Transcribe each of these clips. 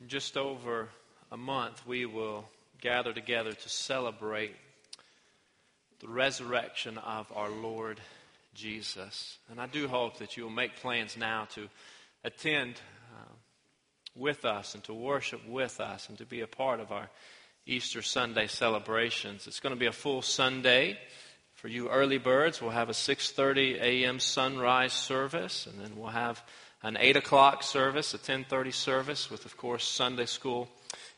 In just over a month, we will gather together to celebrate the resurrection of our Lord Jesus. And I do hope that you will make plans now to attend uh, with us and to worship with us and to be a part of our Easter Sunday celebrations. It's going to be a full Sunday. For you early birds, we'll have a 6:30 a.m. sunrise service, and then we'll have an 8 o'clock service, a 10:30 service, with of course Sunday school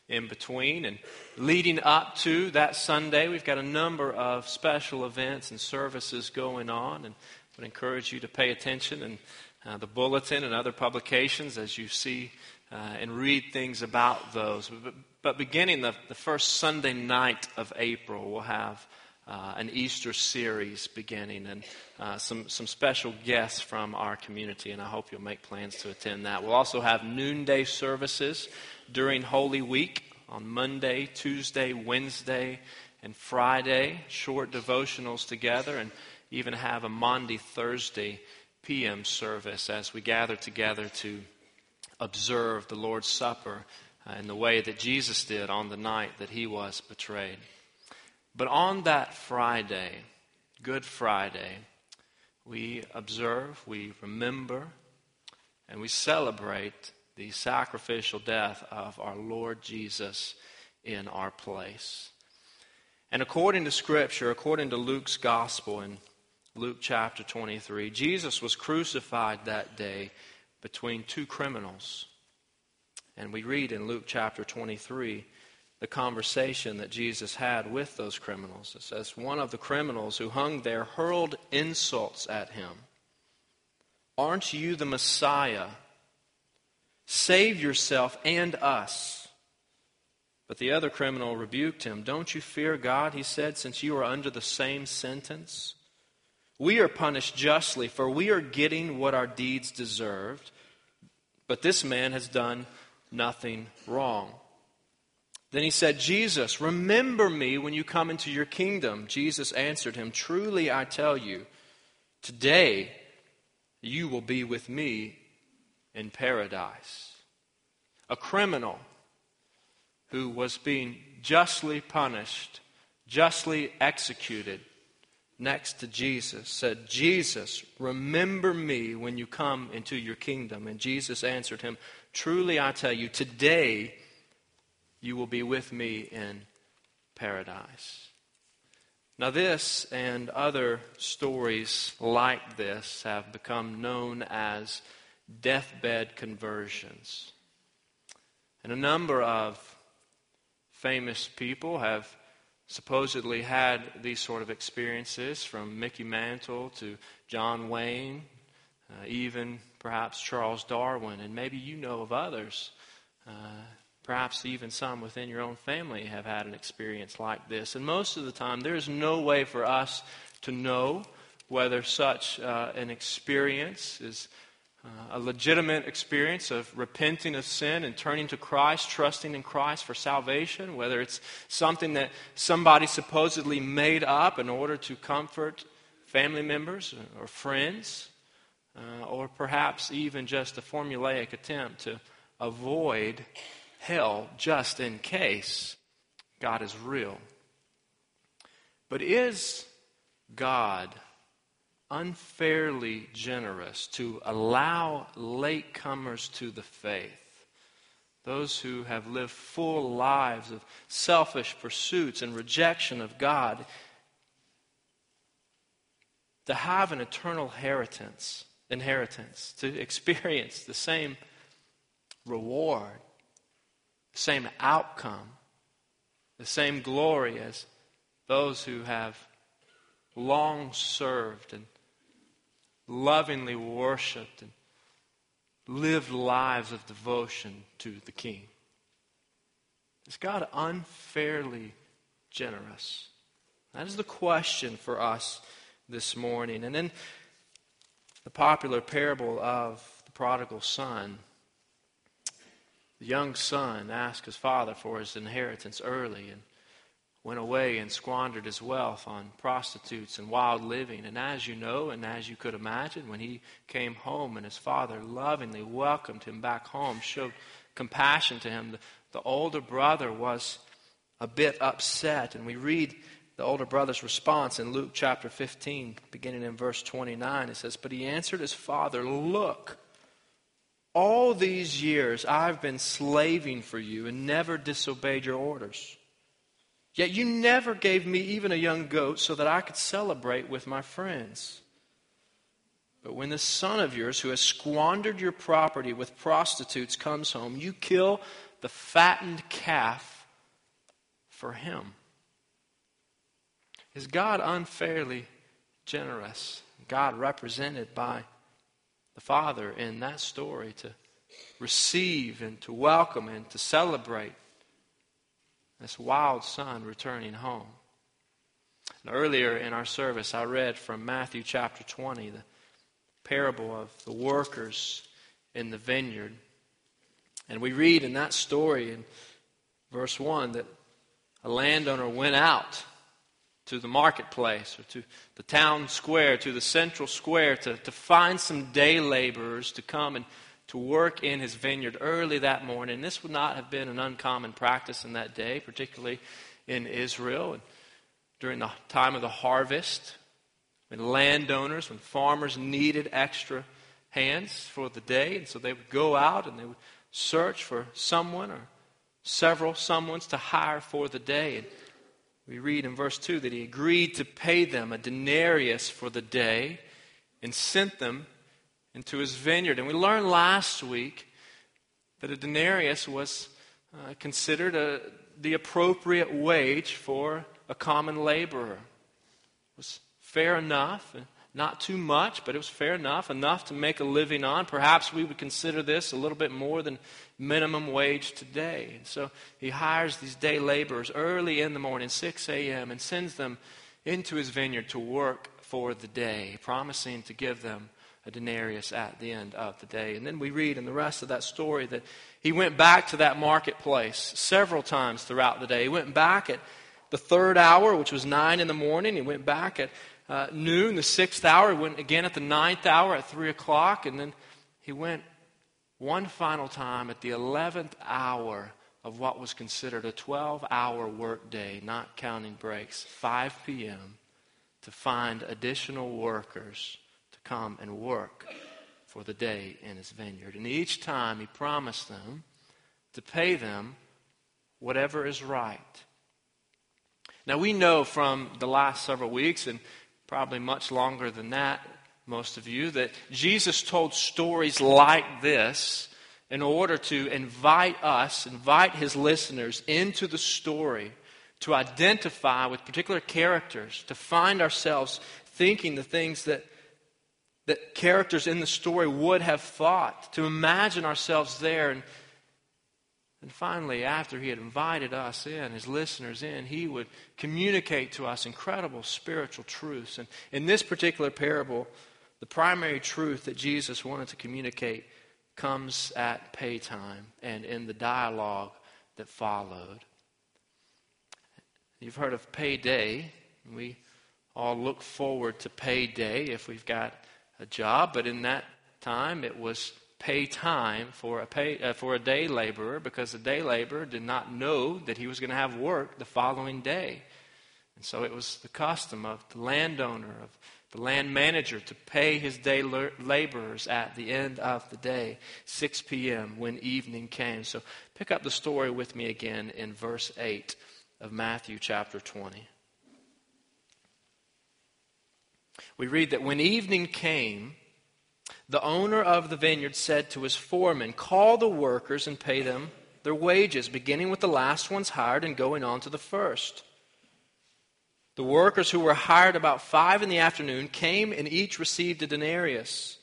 in between. And leading up to that Sunday, we've got a number of special events and services going on, and I would encourage you to pay attention and uh, the bulletin and other publications as you see uh, and read things about those. But, but beginning the, the first Sunday night of April, we'll have uh, an Easter series beginning and uh, some, some special guests from our community, and I hope you'll make plans to attend that. We'll also have noonday services during Holy Week on Monday, Tuesday, Wednesday, and Friday, short devotionals together, and even have a Monday, Thursday PM service as we gather together to observe the Lord's Supper uh, in the way that Jesus did on the night that he was betrayed. But on that Friday, Good Friday, we observe, we remember, and we celebrate the sacrificial death of our Lord Jesus in our place. And according to Scripture, according to Luke's Gospel in Luke chapter 23, Jesus was crucified that day between two criminals. And we read in Luke chapter 23 the conversation that Jesus had with those criminals. It says, One of the criminals who hung there hurled insults at him. Aren't you the Messiah? Save yourself and us. But the other criminal rebuked him. Don't you fear God, he said, since you are under the same sentence? We are punished justly, for we are getting what our deeds deserved. But this man has done nothing wrong. Then he said, Jesus, remember me when you come into your kingdom. Jesus answered him, Truly I tell you, today you will be with me in paradise. A criminal who was being justly punished, justly executed next to Jesus said, Jesus, remember me when you come into your kingdom. And Jesus answered him, Truly I tell you, today you will be with me in paradise. Now, this and other stories like this have become known as deathbed conversions. And a number of famous people have supposedly had these sort of experiences, from Mickey Mantle to John Wayne, uh, even perhaps Charles Darwin, and maybe you know of others. Uh, Perhaps even some within your own family have had an experience like this. And most of the time, there is no way for us to know whether such uh, an experience is uh, a legitimate experience of repenting of sin and turning to Christ, trusting in Christ for salvation, whether it's something that somebody supposedly made up in order to comfort family members or friends, uh, or perhaps even just a formulaic attempt to avoid hell just in case God is real. But is God unfairly generous to allow latecomers to the faith, those who have lived full lives of selfish pursuits and rejection of God, to have an eternal inheritance, inheritance, to experience the same reward same outcome, the same glory as those who have long served and lovingly worshiped and lived lives of devotion to the King. Is God unfairly generous? That is the question for us this morning. And then the popular parable of the prodigal son the young son asked his father for his inheritance early and went away and squandered his wealth on prostitutes and wild living. And as you know, and as you could imagine, when he came home and his father lovingly welcomed him back home, showed compassion to him. The, the older brother was a bit upset, and we read the older brother's response in Luke chapter 15, beginning in verse 29. It says, But he answered his father, Look, all these years I've been slaving for you and never disobeyed your orders. Yet you never gave me even a young goat so that I could celebrate with my friends. But when this son of yours, who has squandered your property with prostitutes, comes home, you kill the fattened calf for him. Is God unfairly generous? God represented by the Father in that story to receive and to welcome and to celebrate this wild son returning home. And earlier in our service, I read from Matthew chapter 20, the parable of the workers in the vineyard. And we read in that story in verse 1 that a landowner went out to the marketplace or to the town square, to the central square, to, to find some day laborers to come and to work in his vineyard early that morning. This would not have been an uncommon practice in that day, particularly in Israel. And during the time of the harvest, when landowners, when farmers needed extra hands for the day, and so they would go out and they would search for someone or several someones to hire for the day. And we read in verse 2 that he agreed to pay them a denarius for the day and sent them into his vineyard. And we learned last week that a denarius was uh, considered a, the appropriate wage for a common laborer. It was fair enough, not too much, but it was fair enough, enough to make a living on. Perhaps we would consider this a little bit more than minimum wage today. And so he hires these day laborers early in the morning, 6 a.m., and sends them into his vineyard to work for the day, promising to give them a denarius at the end of the day. And then we read in the rest of that story that he went back to that marketplace several times throughout the day. He went back at the third hour, which was 9 in the morning. He went back at uh, noon, the sixth hour. He went again at the ninth hour at 3 o'clock. And then he went one final time at the 11th hour of what was considered a 12 hour workday, not counting breaks, 5 p.m., to find additional workers to come and work for the day in his vineyard. And each time he promised them to pay them whatever is right. Now we know from the last several weeks, and probably much longer than that, most of you, that Jesus told stories like this in order to invite us, invite his listeners into the story to identify with particular characters, to find ourselves thinking the things that, that characters in the story would have thought, to imagine ourselves there. And, and finally, after he had invited us in, his listeners in, he would communicate to us incredible spiritual truths. And in this particular parable, the primary truth that Jesus wanted to communicate comes at pay time and in the dialogue that followed. You've heard of payday. We all look forward to payday if we've got a job, but in that time it was pay time for a, pay, uh, for a day laborer because the day laborer did not know that he was going to have work the following day. And so it was the custom of the landowner, of the land manager to pay his day laborers at the end of the day, 6 p.m., when evening came. So pick up the story with me again in verse 8 of Matthew chapter 20. We read that when evening came, the owner of the vineyard said to his foreman, Call the workers and pay them their wages, beginning with the last ones hired and going on to the first. The workers who were hired about five in the afternoon came and each received a denarius.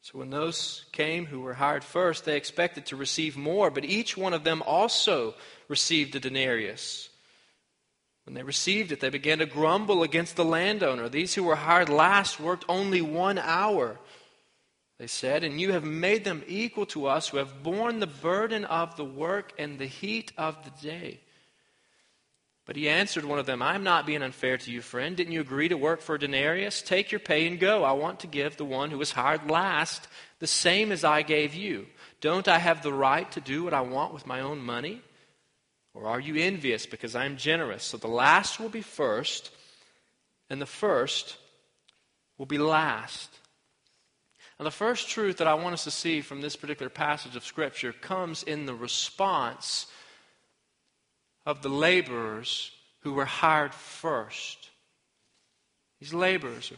So when those came who were hired first, they expected to receive more, but each one of them also received a denarius. When they received it, they began to grumble against the landowner. These who were hired last worked only one hour, they said, and you have made them equal to us who have borne the burden of the work and the heat of the day. But he answered one of them, I am not being unfair to you, friend. Didn't you agree to work for a denarius? Take your pay and go. I want to give the one who was hired last the same as I gave you. Don't I have the right to do what I want with my own money? Or are you envious because I am generous? So the last will be first, and the first will be last. Now, the first truth that I want us to see from this particular passage of Scripture comes in the response of the laborers who were hired first. These laborers are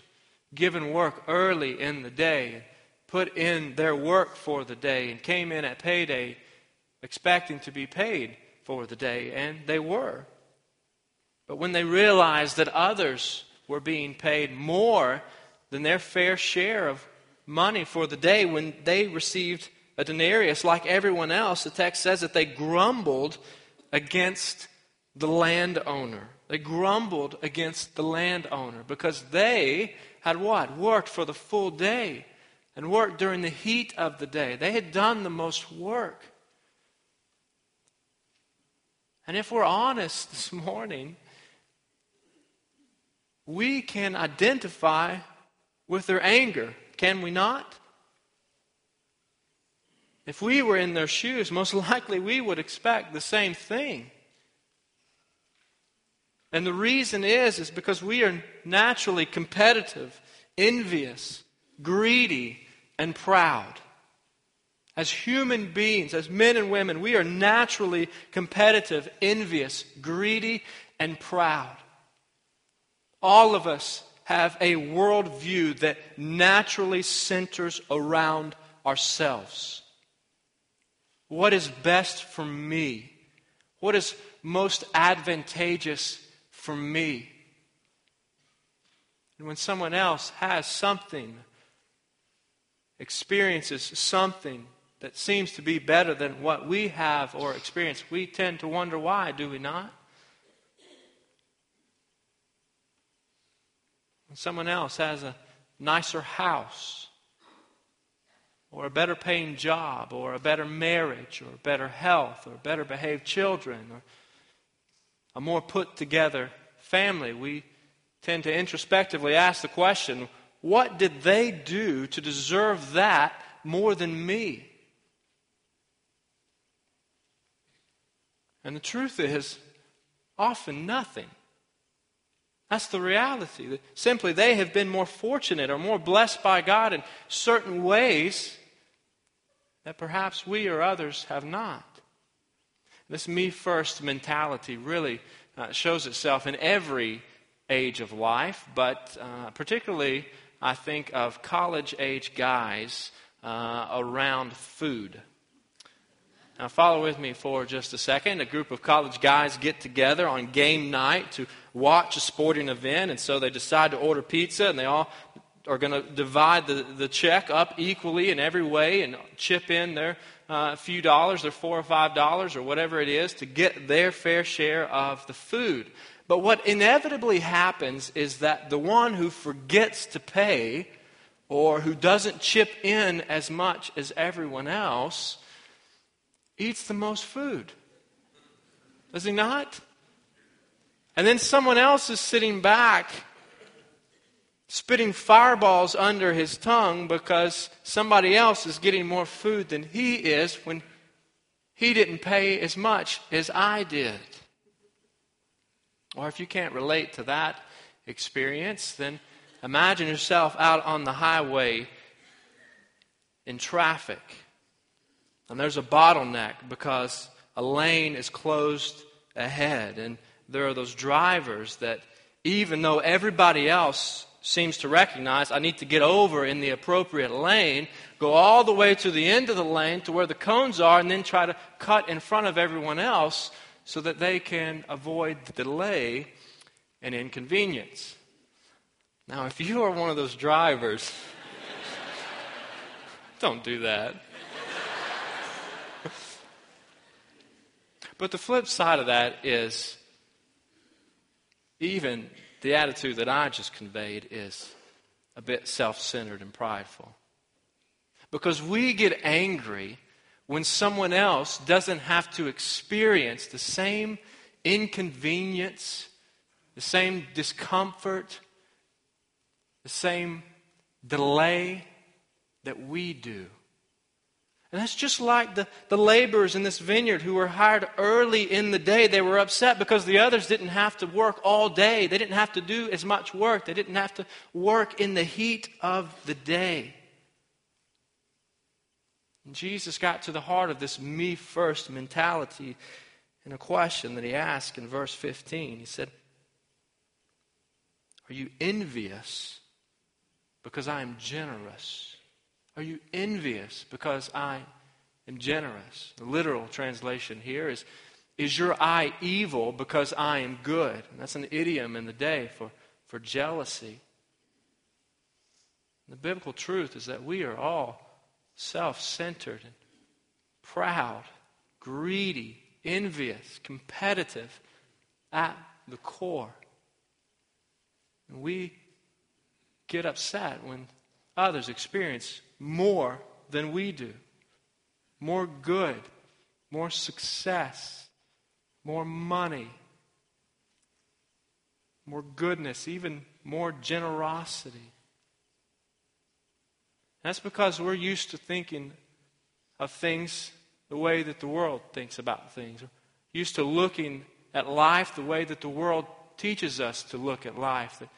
given work early in the day, put in their work for the day, and came in at payday expecting to be paid for the day, and they were. But when they realized that others were being paid more than their fair share of money for the day, when they received a denarius like everyone else, the text says that they grumbled against the landowner. They grumbled against the landowner because they had what? Worked for the full day and worked during the heat of the day. They had done the most work. And if we're honest this morning, we can identify with their anger, can we not? If we were in their shoes, most likely we would expect the same thing. And the reason is is because we are naturally competitive, envious, greedy, and proud. As human beings, as men and women, we are naturally competitive, envious, greedy, and proud. All of us have a worldview that naturally centers around ourselves. What is best for me? What is most advantageous for me. And when someone else has something, experiences something that seems to be better than what we have or experience, we tend to wonder why, do we not? When someone else has a nicer house, or a better paying job, or a better marriage, or better health, or better behaved children, or a more put together family, we tend to introspectively ask the question what did they do to deserve that more than me? And the truth is, often nothing. That's the reality. Simply, they have been more fortunate or more blessed by God in certain ways that perhaps we or others have not. This me first mentality really uh, shows itself in every age of life, but uh, particularly, I think, of college age guys uh, around food. Now, follow with me for just a second. A group of college guys get together on game night to watch a sporting event, and so they decide to order pizza, and they all are going to divide the, the check up equally in every way and chip in their uh, few dollars their four or five dollars or whatever it is to get their fair share of the food. But what inevitably happens is that the one who forgets to pay or who doesn't chip in as much as everyone else eats the most food. Does he not? And then someone else is sitting back spitting fireballs under his tongue because somebody else is getting more food than he is when he didn't pay as much as I did. Or if you can't relate to that experience, then imagine yourself out on the highway in traffic. And there's a bottleneck because a lane is closed ahead. And there are those drivers that, even though everybody else seems to recognize I need to get over in the appropriate lane, go all the way to the end of the lane to where the cones are, and then try to cut in front of everyone else so that they can avoid the delay and inconvenience. Now, if you are one of those drivers, don't do that. but the flip side of that is even the attitude that I just conveyed is a bit self centered and prideful. Because we get angry when someone else doesn't have to experience the same inconvenience, the same discomfort, the same delay that we do. And that's just like the, the laborers in this vineyard who were hired early in the day. They were upset because the others didn't have to work all day. They didn't have to do as much work. They didn't have to work in the heat of the day. And Jesus got to the heart of this me first mentality in a question that he asked in verse 15. He said, Are you envious because I am generous? Are you envious because I am generous? The literal translation here is Is your eye evil because I am good? And that's an idiom in the day for, for jealousy. The biblical truth is that we are all self centered and proud, greedy, envious, competitive at the core. And we get upset when others experience more than we do more good, more success, more money, more goodness, even more generosity. That's because we're used to thinking of things the way that the world thinks about things. We're used to looking at life the way that the world teaches us to look at life. That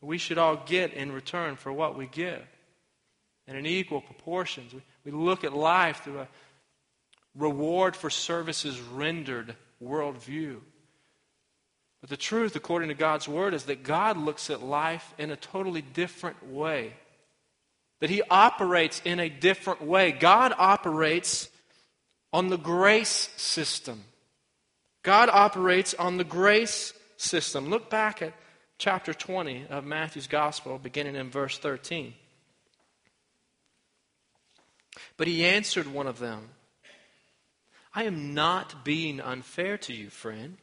we should all get in return for what we give. And in equal proportions. We, we look at life through a reward for services rendered worldview. But the truth, according to God's Word, is that God looks at life in a totally different way. That He operates in a different way. God operates on the grace system. God operates on the grace system. Look back at chapter 20 of Matthew's Gospel, beginning in verse 13. But he answered one of them I am not being unfair to you, friend.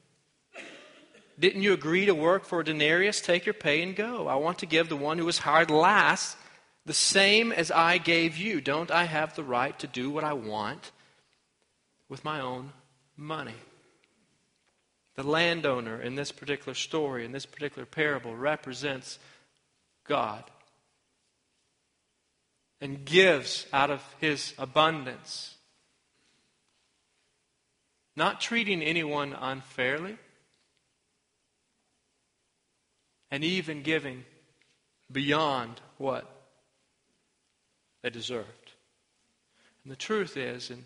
Didn't you agree to work for a denarius? Take your pay and go. I want to give the one who was hired last the same as I gave you. Don't I have the right to do what I want with my own money? The landowner in this particular story, in this particular parable, represents God and gives out of his abundance. Not treating anyone unfairly, and even giving beyond what they deserved. And the truth is, in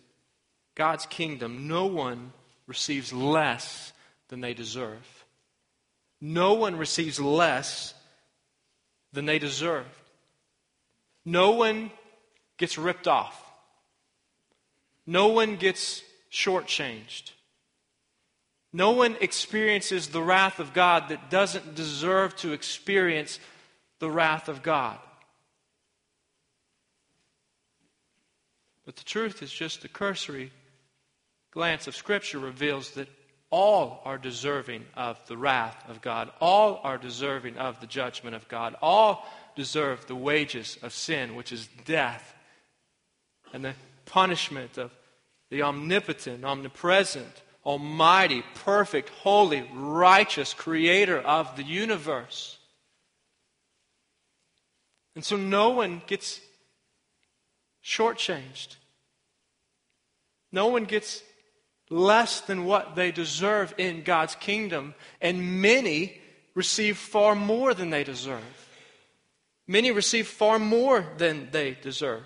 God's kingdom, no one receives less than they deserve. No one receives less than they deserve. No one gets ripped off. No one gets shortchanged. No one experiences the wrath of God that doesn't deserve to experience the wrath of God. But the truth is just a cursory glance of Scripture reveals that all are deserving of the wrath of God. All are deserving of the judgment of God. All deserve the wages of sin, which is death, and the punishment of the omnipotent, omnipresent, almighty, perfect, holy, righteous creator of the universe. And so no one gets shortchanged. No one gets less than what they deserve in God's kingdom, and many receive far more than they deserve. Many receive far more than they deserve.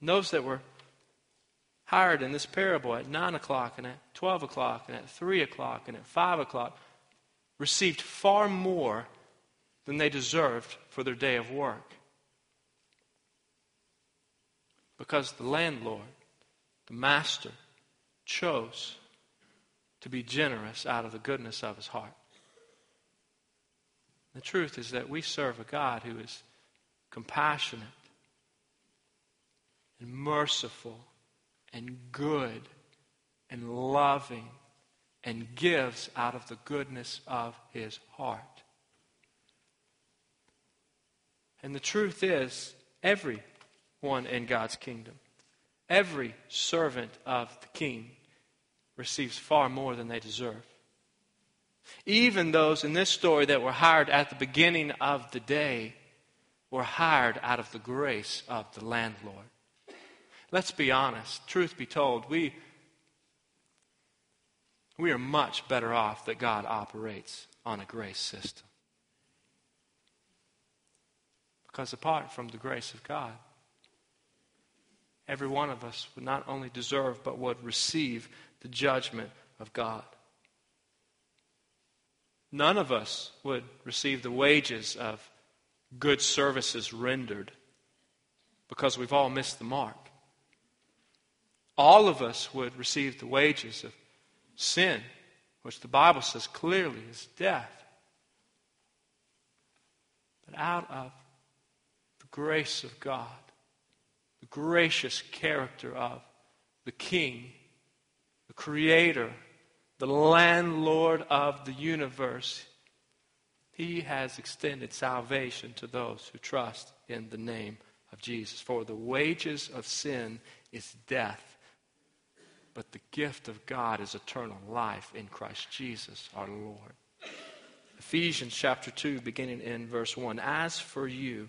And those that were hired in this parable at 9 o'clock and at 12 o'clock and at 3 o'clock and at 5 o'clock received far more than they deserved for their day of work. Because the landlord, the master, chose to be generous out of the goodness of his heart. The truth is that we serve a God who is compassionate and merciful and good and loving and gives out of the goodness of his heart. And the truth is, everyone in God's kingdom, every servant of the king, receives far more than they deserve. Even those in this story that were hired at the beginning of the day were hired out of the grace of the landlord. Let's be honest. Truth be told, we, we are much better off that God operates on a grace system. Because apart from the grace of God, every one of us would not only deserve, but would receive the judgment of God. None of us would receive the wages of good services rendered because we've all missed the mark. All of us would receive the wages of sin, which the Bible says clearly is death. But out of the grace of God, the gracious character of the King, Creator, the landlord of the universe, he has extended salvation to those who trust in the name of Jesus. For the wages of sin is death, but the gift of God is eternal life in Christ Jesus our Lord. Ephesians chapter 2, beginning in verse 1. As for you,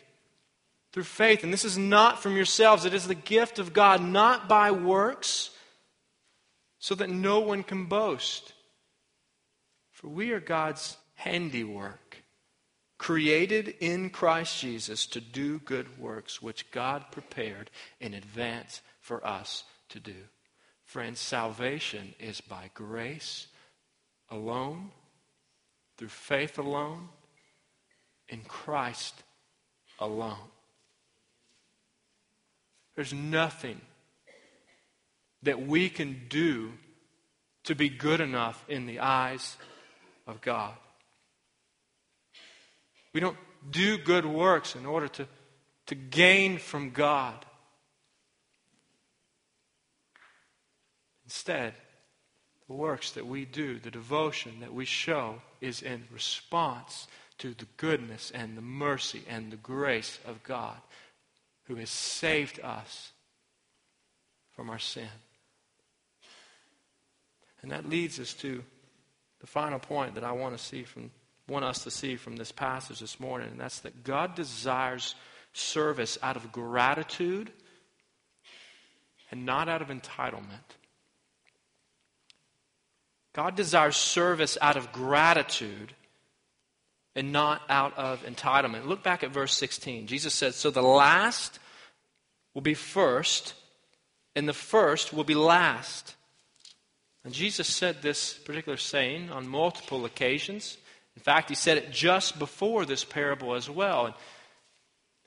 through faith. And this is not from yourselves, it is the gift of God, not by works, so that no one can boast. For we are God's handiwork, created in Christ Jesus to do good works, which God prepared in advance for us to do. Friends, salvation is by grace alone, through faith alone, in Christ alone. There's nothing that we can do to be good enough in the eyes of God. We don't do good works in order to, to gain from God. Instead, the works that we do, the devotion that we show, is in response to the goodness and the mercy and the grace of God who has saved us from our sin. And that leads us to the final point that I want to see from want us to see from this passage this morning, and that's that God desires service out of gratitude and not out of entitlement. God desires service out of gratitude and not out of entitlement. Look back at verse 16. Jesus said, So the last will be first, and the first will be last. And Jesus said this particular saying on multiple occasions. In fact, he said it just before this parable as well. And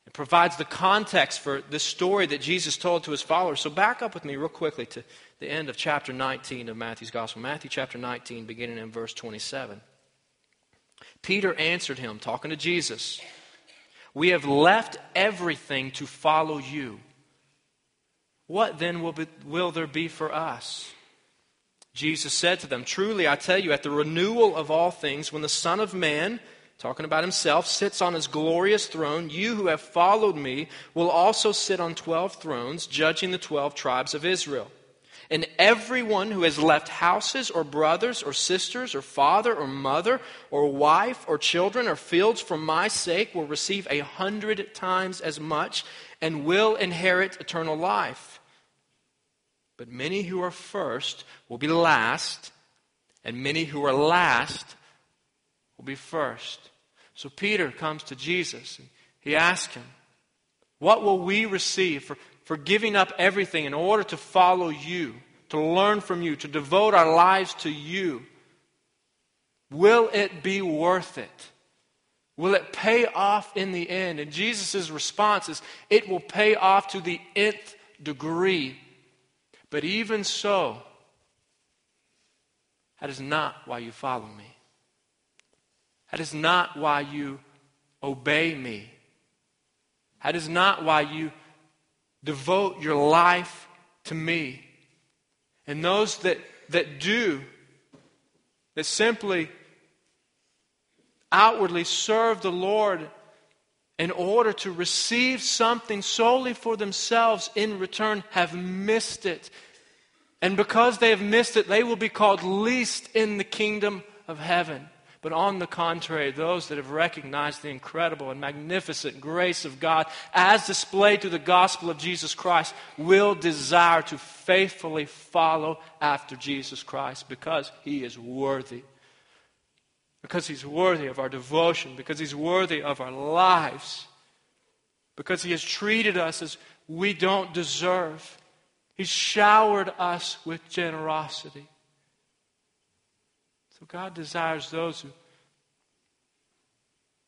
it provides the context for this story that Jesus told to his followers. So back up with me real quickly to the end of chapter 19 of Matthew's Gospel. Matthew chapter 19, beginning in verse 27. Peter answered him, talking to Jesus, We have left everything to follow you. What then will, be, will there be for us? Jesus said to them, Truly I tell you, at the renewal of all things, when the Son of Man, talking about himself, sits on his glorious throne, you who have followed me will also sit on twelve thrones, judging the twelve tribes of Israel. And everyone who has left houses or brothers or sisters or father or mother or wife or children or fields for my sake will receive a hundred times as much and will inherit eternal life. But many who are first will be last, and many who are last will be first. So Peter comes to Jesus and he asks him, What will we receive for, for giving up everything in order to follow you, to learn from you, to devote our lives to you? Will it be worth it? Will it pay off in the end? And Jesus' response is, It will pay off to the nth degree. But even so, that is not why you follow me. That is not why you obey me. That is not why you devote your life to me. And those that, that do, that simply outwardly serve the Lord in order to receive something solely for themselves in return have missed it. And because they have missed it, they will be called least in the kingdom of heaven. But on the contrary, those that have recognized the incredible and magnificent grace of God as displayed through the gospel of Jesus Christ will desire to faithfully follow after Jesus Christ because he is worthy. Because he's worthy of our devotion, because he's worthy of our lives, because he has treated us as we don't deserve. He's showered us with generosity. God desires those who,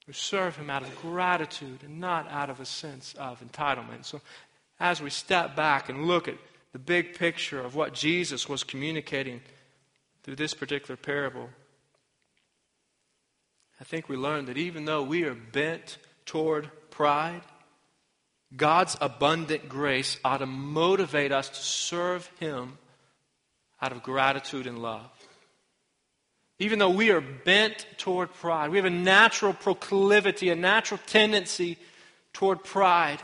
who serve Him out of gratitude and not out of a sense of entitlement. So, as we step back and look at the big picture of what Jesus was communicating through this particular parable, I think we learn that even though we are bent toward pride, God's abundant grace ought to motivate us to serve Him out of gratitude and love. Even though we are bent toward pride, we have a natural proclivity, a natural tendency toward pride.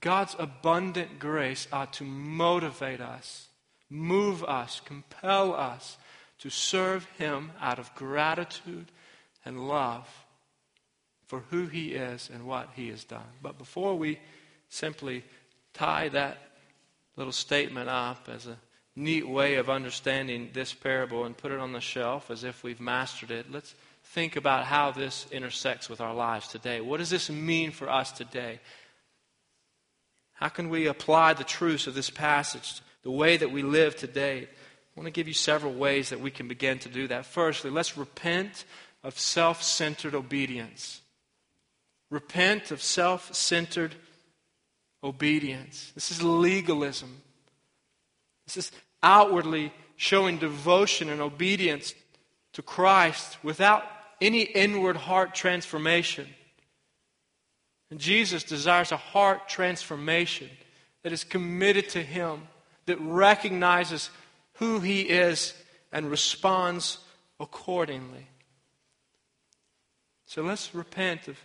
God's abundant grace ought to motivate us, move us, compel us to serve Him out of gratitude and love for who He is and what He has done. But before we simply tie that little statement up as a neat way of understanding this parable and put it on the shelf as if we've mastered it, let's think about how this intersects with our lives today. What does this mean for us today? How can we apply the truths of this passage, the way that we live today? I want to give you several ways that we can begin to do that. Firstly, let's repent of self centered obedience. Repent of self centered obedience. This is legalism. This is outwardly showing devotion and obedience to Christ without any inward heart transformation. And Jesus desires a heart transformation that is committed to Him, that recognizes who He is and responds accordingly. So let's repent of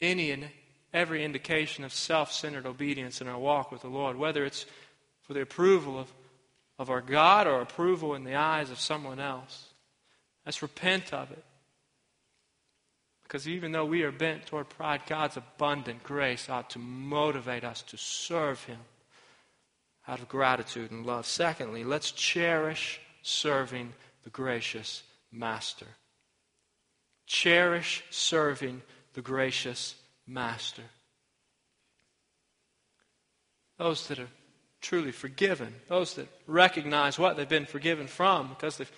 any and every indication of self centered obedience in our walk with the Lord, whether it's for the approval of of our God or approval in the eyes of someone else. Let's repent of it. Because even though we are bent toward pride, God's abundant grace ought to motivate us to serve Him out of gratitude and love. Secondly, let's cherish serving the gracious Master. Cherish serving the gracious Master. Those that are truly forgiven, those that recognize what they've been forgiven from because they've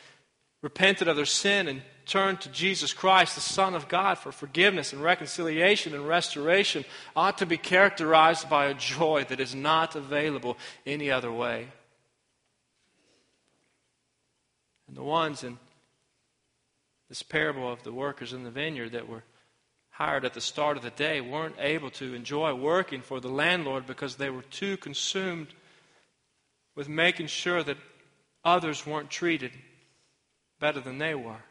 repented of their sin and turned to Jesus Christ, the Son of God, for forgiveness and reconciliation and restoration, ought to be characterized by a joy that is not available any other way. And the ones in this parable of the workers in the vineyard that were hired at the start of the day weren't able to enjoy working for the landlord because they were too consumed with making sure that others weren't treated better than they were.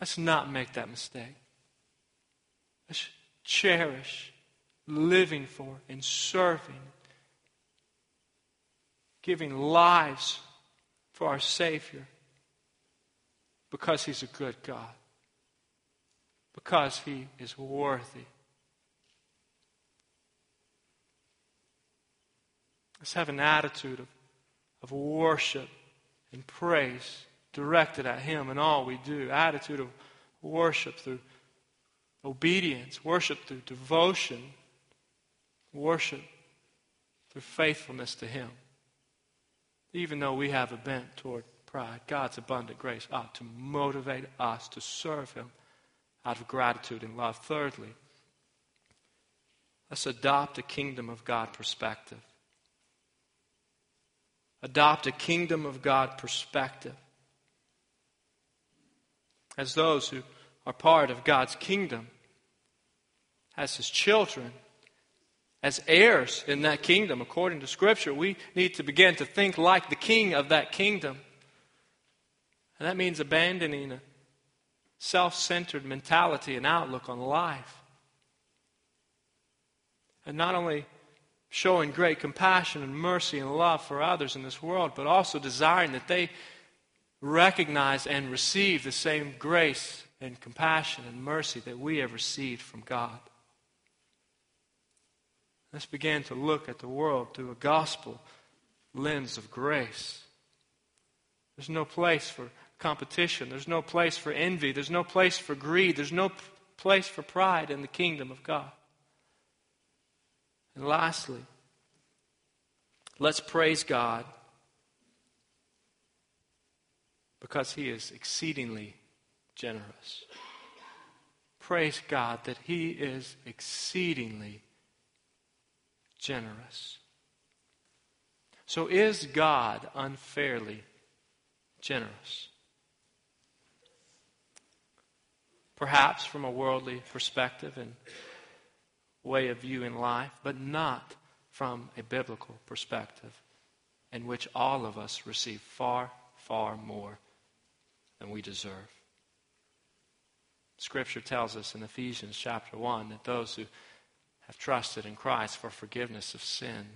Let's not make that mistake. Let's cherish living for and serving, giving lives for our Savior because He's a good God, because He is worthy Let's have an attitude of, of worship and praise directed at Him in all we do. Attitude of worship through obedience, worship through devotion, worship through faithfulness to Him. Even though we have a bent toward pride, God's abundant grace ought to motivate us to serve Him out of gratitude and love. Thirdly, let's adopt a kingdom of God perspective. Adopt a kingdom of God perspective. As those who are part of God's kingdom, as His children, as heirs in that kingdom, according to Scripture, we need to begin to think like the king of that kingdom. And that means abandoning a self centered mentality and outlook on life. And not only showing great compassion and mercy and love for others in this world, but also desiring that they recognize and receive the same grace and compassion and mercy that we have received from God. Let's begin to look at the world through a gospel lens of grace. There's no place for competition. There's no place for envy. There's no place for greed. There's no place for pride in the kingdom of God. And lastly, let's praise God because He is exceedingly generous. Praise God that He is exceedingly generous. So, is God unfairly generous? Perhaps from a worldly perspective and way of viewing life, but not from a biblical perspective, in which all of us receive far, far more than we deserve. Scripture tells us in Ephesians chapter 1 that those who have trusted in Christ for forgiveness of sin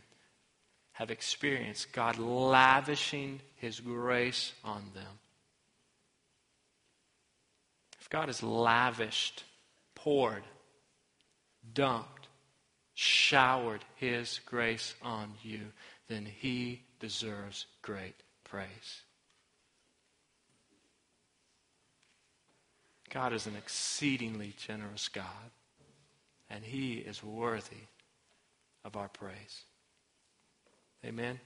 have experienced God lavishing His grace on them. If God has lavished, poured, dumped, showered His grace on you, then He deserves great praise. God is an exceedingly generous God, and He is worthy of our praise. Amen.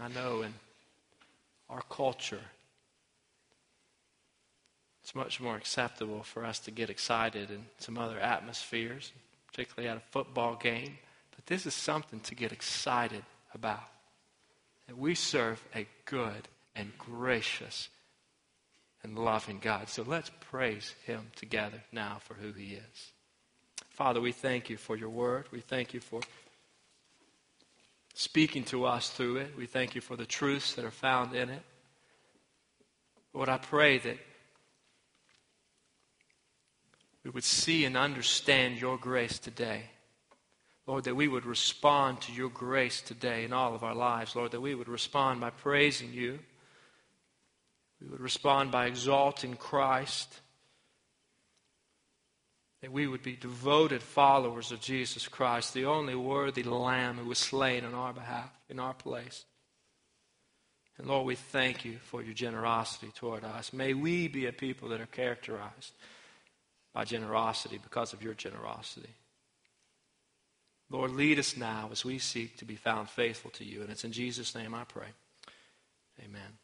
I know in our culture, it's much more acceptable for us to get excited in some other atmospheres, particularly at a football game. But this is something to get excited about. That we serve a good and gracious and loving God. So let's praise Him together now for who He is. Father, we thank you for your word. We thank you for speaking to us through it. We thank you for the truths that are found in it. Lord, I pray that we would see and understand your grace today. Lord, that we would respond to your grace today in all of our lives. Lord, that we would respond by praising you. We would respond by exalting Christ. That we would be devoted followers of Jesus Christ, the only worthy Lamb who was slain on our behalf, in our place. And Lord, we thank you for your generosity toward us. May we be a people that are characterized by generosity because of your generosity. Lord, lead us now as we seek to be found faithful to you. And it's in Jesus' name I pray. Amen.